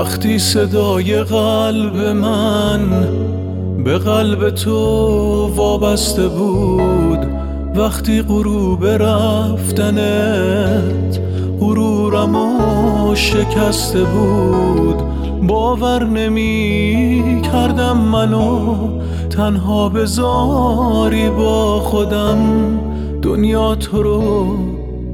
وقتی صدای قلب من به قلب تو وابسته بود وقتی غروب رفتنت غرورم و شکسته بود باور نمی کردم منو تنها بذاری با خودم دنیا تو رو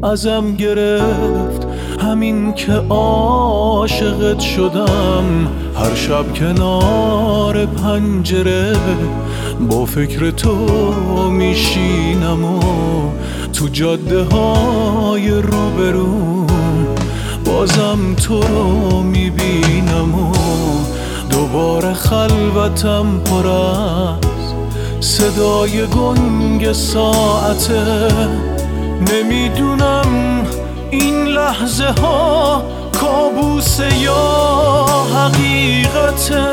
ازم گرفت. همین که عاشقت شدم هر شب کنار پنجره با فکر تو میشینم و تو جاده های روبرون بازم تو رو می‌بینم و دوباره خلوتم پر از صدای گنگ ساعته. نمی‌دونم این لحظه ها کابوس یا حقیقته.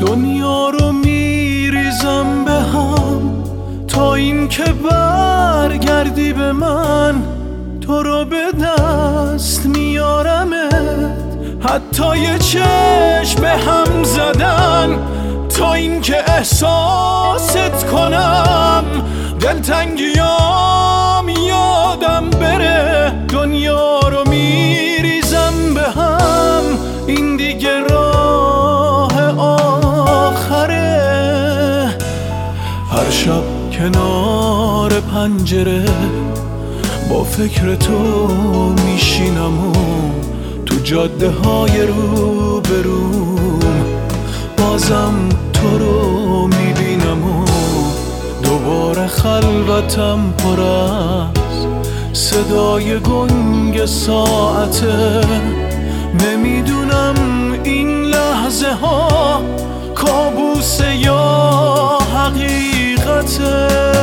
دنیا رو میریزم به هم تا اینکه برگردی به من تو رو به حتی یه چشم به هم زدن تا اینکه احساست کنم. دلتنگیام یادم بره دنیا رو میریزم به هم. این دیگه راه آخره. هر شب کنار پنجره با فکر تو میشینم و جاده های رو بروم بازم تو رو می‌بینم و دوباره خلوتم پر از صدای گنگ ساعته نمی‌دونم این لحظه ها کابوس یا حقیقته.